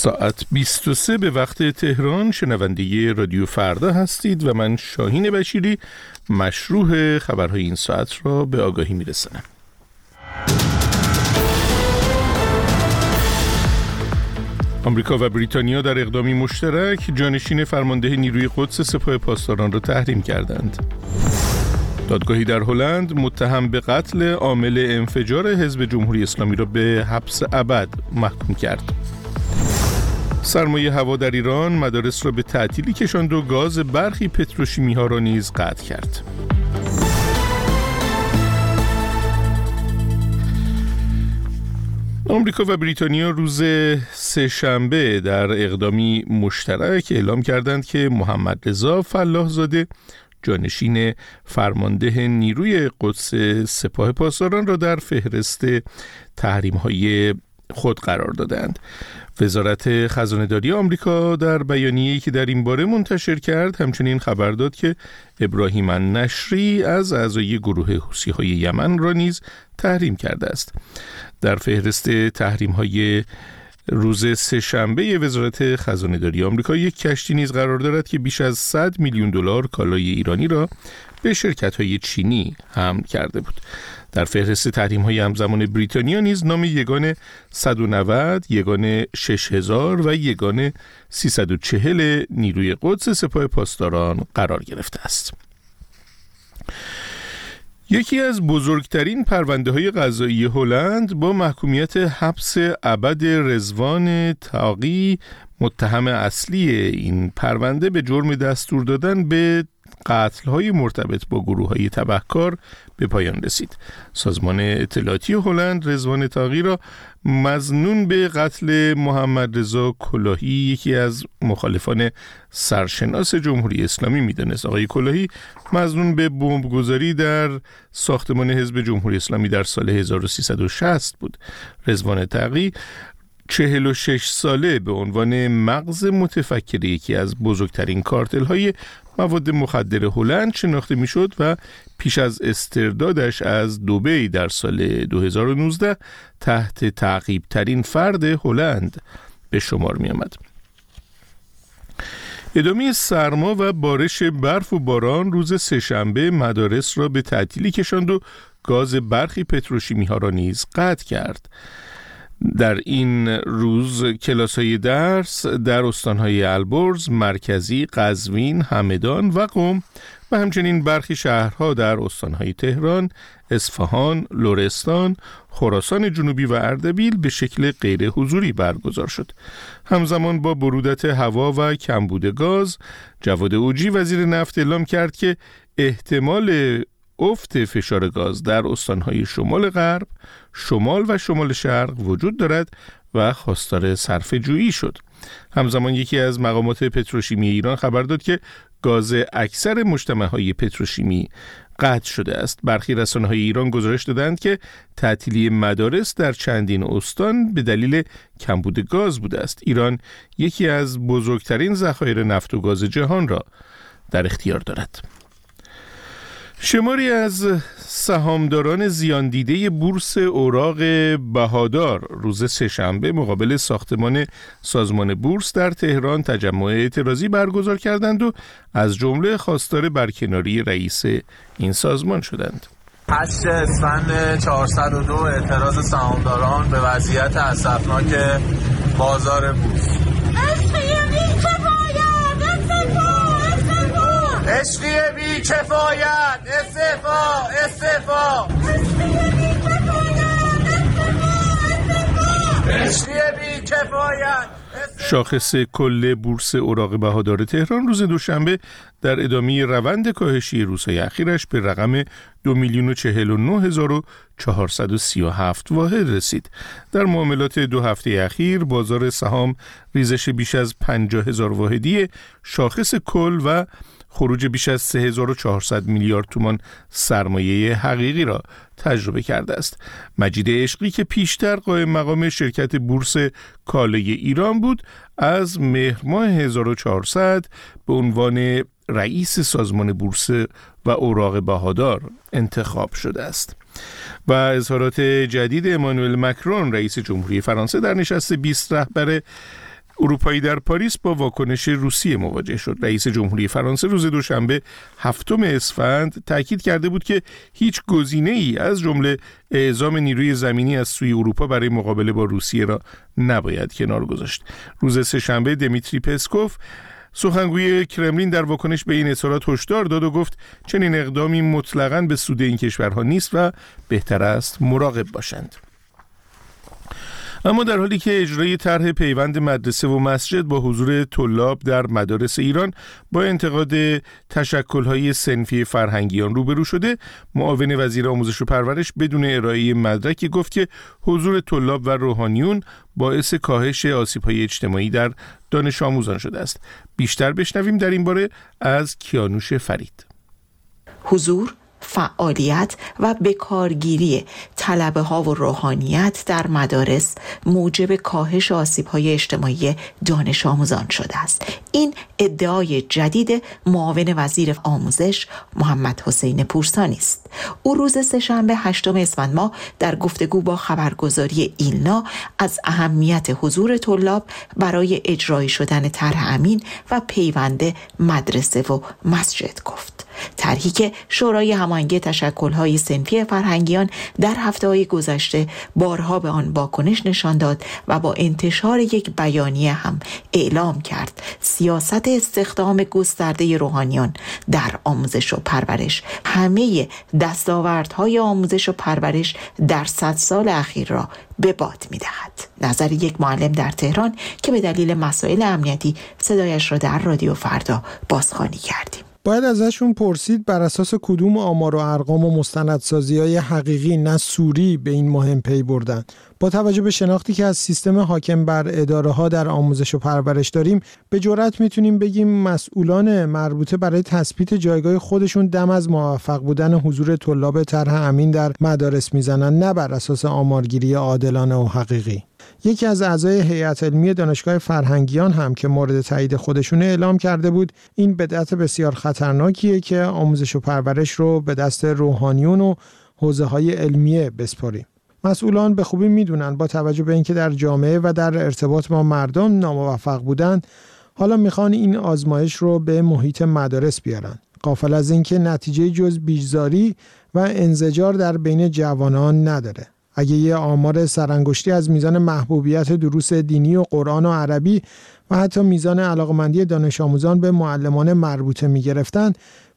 ساعت 23 به وقت تهران شنونده رادیو فردا هستید و من شاهین بشیری مشروع خبرهای این ساعت را به آگاهی میرسنم آمریکا و بریتانیا در اقدامی مشترک جانشین فرمانده نیروی قدس سپاه پاسداران را تحریم کردند. دادگاهی در هلند متهم به قتل عامل انفجار حزب جمهوری اسلامی را به حبس ابد محکوم کرد. سرمایه هوا در ایران مدارس را به تعطیلی کشاند و گاز برخی پتروشیمی ها را نیز قطع کرد. آمریکا و بریتانیا روز سهشنبه در اقدامی مشترک اعلام کردند که محمد رضا فلاح زاده جانشین فرمانده نیروی قدس سپاه پاسداران را در فهرست تحریم های خود قرار دادند. وزارت خزانهداری آمریکا در بیانیه‌ای که در این باره منتشر کرد همچنین خبر داد که ابراهیم نشری از اعضای گروه حوسی های یمن را نیز تحریم کرده است. در فهرست تحریم های روز سهشنبه وزارت خزانه داری آمریکا یک کشتی نیز قرار دارد که بیش از 100 میلیون دلار کالای ایرانی را به شرکت های چینی حمل کرده بود. در فهرست تحریم های همزمان بریتانیا نیز نام یگان 190 یگان 6000 و یگان 340 نیروی قدس سپاه پاسداران قرار گرفته است. یکی از بزرگترین پرونده های قضایی هلند با محکومیت حبس ابد رزوان تاقی متهم اصلی این پرونده به جرم دستور دادن به قتل های مرتبط با گروه های تبهکار به پایان رسید. سازمان اطلاعاتی هلند رزوان تاقی را مزنون به قتل محمد رضا کلاهی یکی از مخالفان سرشناس جمهوری اسلامی می‌دانست. آقای کلاهی مزنون به بمبگذاری در ساختمان حزب جمهوری اسلامی در سال 1360 بود. رزوان تقی 46 ساله به عنوان مغز متفکر یکی از بزرگترین کارتل های مواد مخدر هلند شناخته می‌شد و پیش از استردادش از دوبی در سال 2019 تحت تعقیب ترین فرد هلند به شمار می آمد. ادامه سرما و بارش برف و باران روز سهشنبه مدارس را به تعطیلی کشاند و گاز برخی پتروشیمی ها را نیز قطع کرد. در این روز کلاس های درس در استانهای البرز، مرکزی، قزوین، همدان و قم و همچنین برخی شهرها در استانهای تهران، اصفهان، لرستان، خراسان جنوبی و اردبیل به شکل غیر حضوری برگزار شد. همزمان با برودت هوا و کمبود گاز، جواد اوجی وزیر نفت اعلام کرد که احتمال افت فشار گاز در استانهای شمال غرب، شمال و شمال شرق وجود دارد و خواستار صرف جویی شد. همزمان یکی از مقامات پتروشیمی ایران خبر داد که گاز اکثر مجتمع های پتروشیمی قطع شده است. برخی رسانه های ایران گزارش دادند که تعطیلی مدارس در چندین استان به دلیل کمبود گاز بوده است. ایران یکی از بزرگترین ذخایر نفت و گاز جهان را در اختیار دارد. شماری از سهامداران زیان دیده بورس اوراق بهادار روز سهشنبه مقابل ساختمان سازمان بورس در تهران تجمع اعتراضی برگزار کردند و از جمله خواستار برکناری رئیس این سازمان شدند. 8 اسفند 402 اعتراض سهامداران به وضعیت اسفناک بازار بورس عشقی بی کفایت بی کفایت شاخص کل بورس اوراق بهادار تهران روز دوشنبه در ادامه روند کاهشی روزهای اخیرش به رقم دو میلیون و واحد رسید. در معاملات دو هفته اخیر بازار سهام ریزش بیش از پنجاه هزار واحدی شاخص کل و خروج بیش از 3400 میلیارد تومان سرمایه حقیقی را تجربه کرده است. مجید عشقی که پیشتر قائم مقام شرکت بورس کالای ایران بود از مهر ماه 1400 به عنوان رئیس سازمان بورس و اوراق بهادار انتخاب شده است. و اظهارات جدید امانوئل مکرون رئیس جمهوری فرانسه در نشست 20 رهبر اروپایی در پاریس با واکنش روسیه مواجه شد. رئیس جمهوری فرانسه روز دوشنبه هفتم اسفند تاکید کرده بود که هیچ گزینه ای از جمله اعزام نیروی زمینی از سوی اروپا برای مقابله با روسیه را نباید کنار گذاشت. روز سهشنبه دمیتری پسکوف سخنگوی کرملین در واکنش به این اظهارات هشدار داد و گفت چنین اقدامی مطلقاً به سود این کشورها نیست و بهتر است مراقب باشند. اما در حالی که اجرای طرح پیوند مدرسه و مسجد با حضور طلاب در مدارس ایران با انتقاد تشکل‌های سنفی فرهنگیان روبرو شده معاون وزیر آموزش و پرورش بدون ارائه مدرکی گفت که حضور طلاب و روحانیون باعث کاهش آسیب‌های اجتماعی در دانش آموزان شده است. بیشتر بشنویم در این باره از کیانوش فرید. حضور فعالیت و بکارگیری طلبه ها و روحانیت در مدارس موجب کاهش آسیب های اجتماعی دانش آموزان شده است. این ادعای جدید معاون وزیر آموزش محمد حسین پورسانی است. او روز سهشنبه هشتم اسفند ماه در گفتگو با خبرگزاری ایلنا از اهمیت حضور طلاب برای اجرایی شدن طرح امین و پیوند مدرسه و مسجد گفت. طرحی که شورای هماهنگی تشکل‌های سنفی فرهنگیان در هفته های گذشته بارها به آن واکنش نشان داد و با انتشار یک بیانیه هم اعلام کرد سیاست استخدام گسترده روحانیان در آموزش و پرورش همه دستاوردهای آموزش و پرورش در صد سال اخیر را به باد می دهد. نظر یک معلم در تهران که به دلیل مسائل امنیتی صدایش را در رادیو فردا بازخوانی کردیم. باید ازشون پرسید بر اساس کدوم آمار و ارقام و مستندسازی های حقیقی نه سوری به این مهم پی بردن. با توجه به شناختی که از سیستم حاکم بر اداره ها در آموزش و پرورش داریم به جرات می‌تونیم بگیم مسئولان مربوطه برای تثبیت جایگاه خودشون دم از موفق بودن حضور طلاب طرح امین در مدارس می‌زنن نه بر اساس آمارگیری عادلانه و حقیقی. یکی از اعضای هیئت علمی دانشگاه فرهنگیان هم که مورد تایید خودشون اعلام کرده بود این بدعت بسیار خطرناکیه که آموزش و پرورش رو به دست روحانیون و حوزه های علمیه بسپاریم مسئولان به خوبی می‌دونن با توجه به اینکه در جامعه و در ارتباط با مردم ناموفق بودن حالا می‌خوان این آزمایش رو به محیط مدارس بیارن. قافل از اینکه نتیجه جز بیزاری و انزجار در بین جوانان نداره. اگه یه آمار سرانگشتی از میزان محبوبیت دروس دینی و قرآن و عربی و حتی میزان علاقمندی دانش آموزان به معلمان مربوطه می گرفتن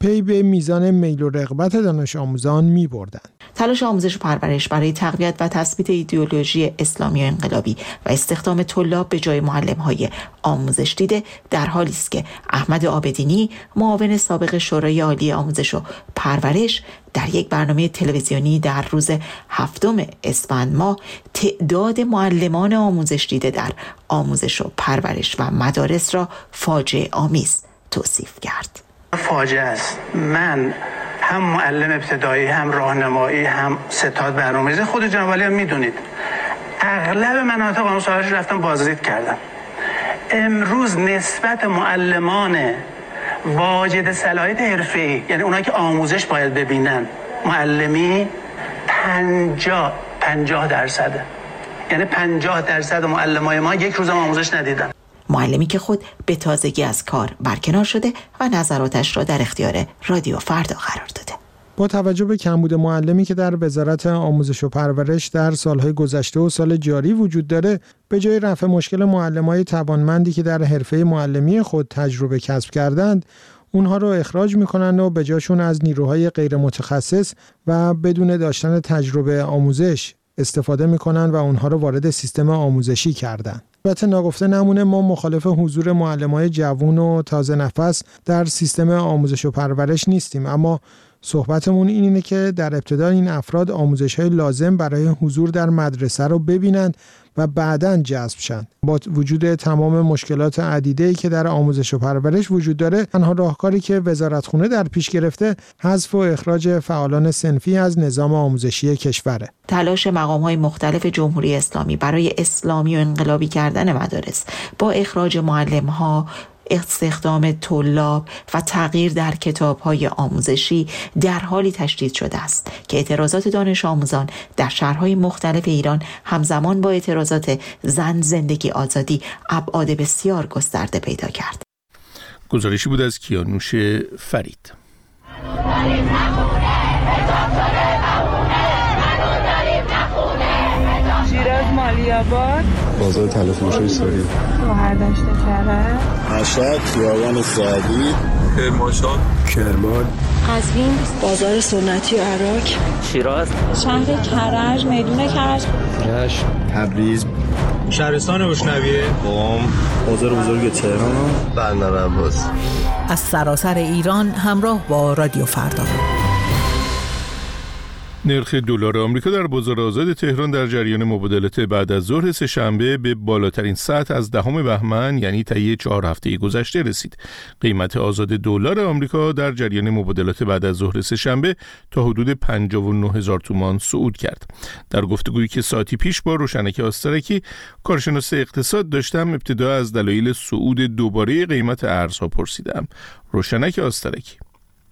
پی به میزان میل و رغبت دانش آموزان می بردن. تلاش آموزش و پرورش برای تقویت و تثبیت ایدئولوژی اسلامی و انقلابی و استخدام طلاب به جای معلم های آموزش دیده در حالی است که احمد آبدینی معاون سابق شورای عالی آموزش و پرورش در یک برنامه تلویزیونی در روز هفتم اسفند ماه تعداد معلمان آموزش دیده در آموزش و پرورش و مدارس را فاجعه آمیز توصیف کرد. فاجعه است. من هم معلم ابتدایی هم راهنمایی هم ستاد برنامه‌ریزی خود جناب هم می‌دونید اغلب مناطق آموزش رفتم بازدید کردم. امروز نسبت معلمان واجد صلاحیت حرفه‌ای. یعنی اونایی که آموزش باید ببینن. معلمی پنجاه پنجاه درصده. یعنی پنجاه درصد معلمای ما یک روز آموزش ندیدن. معلمی که خود به تازگی از کار برکنار شده و نظراتش را در اختیار رادیو فردا قرار داده. با توجه به کمبود معلمی که در وزارت آموزش و پرورش در سالهای گذشته و سال جاری وجود داره به جای رفع مشکل معلمای توانمندی که در حرفه معلمی خود تجربه کسب کردند اونها رو اخراج می‌کنند و به جاشون از نیروهای غیر متخصص و بدون داشتن تجربه آموزش استفاده می‌کنن و اونها رو وارد سیستم آموزشی کردند. البته ناگفته نمونه ما مخالف حضور های جوون و تازه نفس در سیستم آموزش و پرورش نیستیم اما صحبتمون اینه که در ابتدا این افراد آموزش های لازم برای حضور در مدرسه رو ببینند و بعدا جذب شند با وجود تمام مشکلات عدیده که در آموزش و پرورش وجود داره تنها راهکاری که وزارتخونه در پیش گرفته حذف و اخراج فعالان سنفی از نظام آموزشی کشوره. تلاش مقام های مختلف جمهوری اسلامی برای اسلامی و انقلابی کردن مدارس با اخراج معلم ها استخدام طلاب و تغییر در کتابهای آموزشی در حالی تشدید شده است که اعتراضات دانش آموزان در شهرهای مختلف ایران همزمان با اعتراضات زن زندگی آزادی ابعاد بسیار گسترده پیدا کرد. گزارشی بود از کیانوش فرید. آباد بازار تلفروشی ساری شوهر داشته کرد مشهد خیابان سعدی. کرمانشاه. کرمان. قزوین. بازار سنتی عراق. شیراز. شهر کرج میدون کرج. رشت تبریز. شهرستان بشنویه قم بازار بزرگ تهران. بندر عباس از سراسر ایران همراه با رادیو فردا. نرخ دلار آمریکا در بازار آزاد تهران در جریان مبادلات بعد از ظهر سهشنبه به بالاترین سطح از دهم بهمن یعنی طی چهار هفته گذشته رسید. قیمت آزاد دلار آمریکا در جریان مبادلات بعد از ظهر سهشنبه تا حدود 59 هزار تومان صعود کرد. در گفتگویی که ساعتی پیش با روشنک آسترکی کارشناس اقتصاد داشتم ابتدا از دلایل صعود دوباره قیمت ارزها پرسیدم. روشنک آسترکی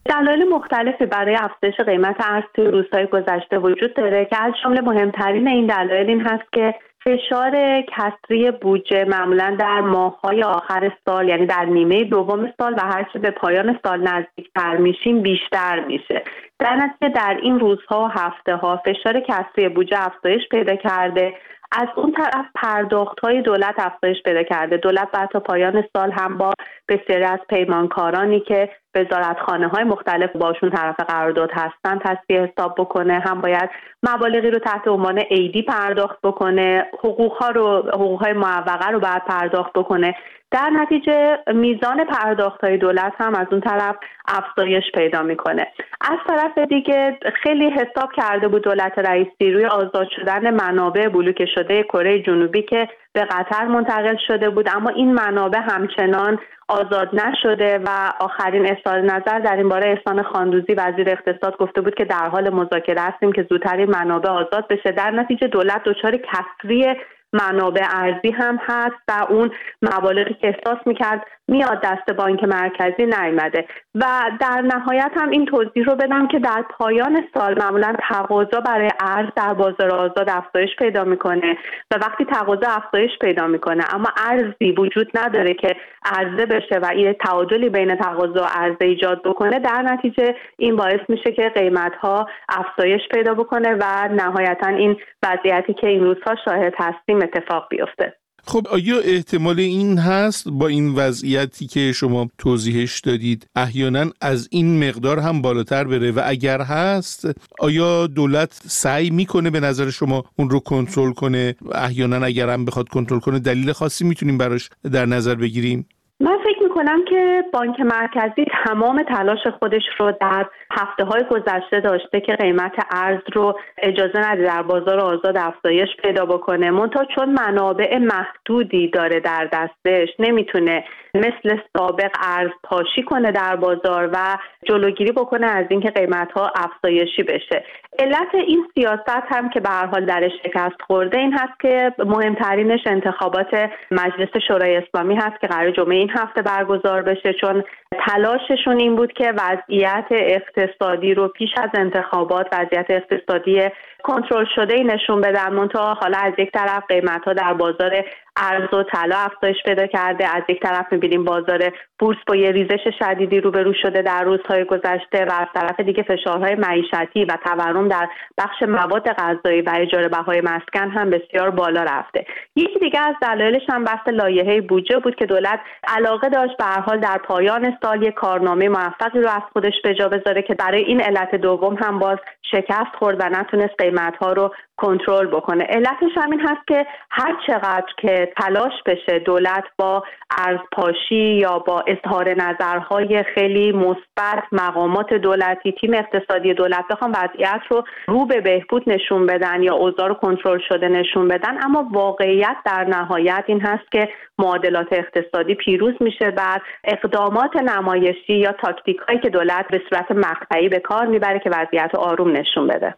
دلایل مختلفی برای افزایش قیمت ارز توی روزهای گذشته وجود داره که از جمله مهمترین این دلایل این هست که فشار کسری بودجه معمولا در ماههای آخر سال یعنی در نیمه دوم سال و هرچه به پایان سال نزدیکتر میشیم بیشتر میشه. در نتیجه در این روزها و هفته ها فشار کسری بودجه افزایش پیدا کرده. از اون طرف پرداخت های دولت افزایش پیدا کرده. دولت بعد تا پایان سال هم با بسیاری از پیمانکارانی که وزارتخانه های مختلف باشون طرف قرارداد هستن تصفیه حساب بکنه. هم باید مبالغی رو تحت عنوان ایدی پرداخت بکنه. حقوق ها رو حقوق های معوقه رو باید پرداخت بکنه. در نتیجه میزان پرداخت های دولت هم از اون طرف افزایش پیدا می‌کنه. از طرف دیگه خیلی حساب کرده بود دولت رئیسی روی آزاد شدن منابع بلوک شده کره جنوبی که به قطر منتقل شده بود. اما این منابع همچنان آزاد نشده و آخرین اظهار نظر در این باره احسان خاندوزی وزیر اقتصاد گفته بود که در حال مذاکره هستیم که زودتر این منابع آزاد بشه. در نتیجه دولت دچار کسری منابع ارزی هم هست و اون مبالغی که احساس می‌کرد میاد دست بانک مرکزی نیامده و در نهایت هم این توضیح رو بدم که در پایان سال معمولا تقاضا برای ارز در بازار آزاد افزایش پیدا می‌کنه و وقتی تقاضا افزایش پیدا می‌کنه اما ارزی وجود نداره که عرضه بشه و این تعادلی بین تقاضا و عرضه ایجاد بکنه در نتیجه این باعث میشه که قیمت ها افزایش پیدا بکنه و نهایتا این وضعیتی که این روزها شاهد هستیم اتفاق بیفته. خب آیا احتمال این هست با این وضعیتی که شما توضیحش دادید احیانا از این مقدار هم بالاتر بره؟ و اگر هست آیا دولت سعی می‌کنه به نظر شما اون رو کنترل کنه؟ احیانا اگر هم بخواد کنترل کنه دلیل خاصی می‌تونیم براش در نظر بگیریم؟ من فکر می‌کنم که بانک مرکزی تمام تلاش خودش رو در هفته های گذشته داشته که قیمت ارز رو اجازه نده در بازار آزاد افزایش پیدا بکنه. منتها چون منابع محدودی داره در دستش نمی‌تونه مثل سابق ارز پاشی کنه در بازار و جلوگیری بکنه از اینکه قیمت ها افزایشی بشه. علت این سیاست هم که به هر حال درش شکست خورده این هست که مهمترینش انتخابات مجلس شورای اسلامی هست که قرار جمعه این هفته برگزار بشه چون تلاششون این بود که وضعیت اقتصادی رو پیش از انتخابات وضعیت اقتصادی کنترل شده ای نشون بدن. منتها حالا از یک طرف قیمت ها در بازار ارز و طلا افزایش پیدا کرده. از یک طرف می‌بینیم بازار بورس با یه ریزش شدیدی روبرو شده در روزهای گذشته و از طرف دیگه فشارهای معیشتی و تورم در بخش مواد غذایی و اجاره بهای مسکن هم بسیار بالا رفته. یکی دیگه از دلایلش هم بحث لایحه بودجه بود که دولت علاقه داشت به حال در پایان سال یک کارنامه موفقی رو از خودش به جا بذاره که برای این علت دوم هم باز شکست خورد و نتونست قیمت ها رو کنترل بکنه. علتش همین هست که هر چقدر که تلاش بشه دولت با ارزپاشی یا با اظهار نظرهای خیلی مثبت مقامات دولتی تیم اقتصادی دولت بخوام وضعیت رو رو به بهبود نشون بدن یا اوضاع رو کنترل شده نشون بدن. اما واقعیت در نهایت این هست که معادلات اقتصادی پیروز میشه بر اقدامات نمایشی یا تاکتیک هایی که دولت به صورت مقطعی به کار می‌بره که وضعیت آروم نشون بده.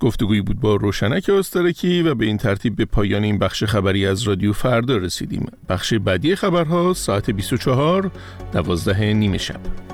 گفتگویی بود با روشنک استرکی و به این ترتیب به پایان این بخش خبری از رادیو فردا رسیدیم. بخش بعدی خبرها ساعت 24 دوازده نیمه شب.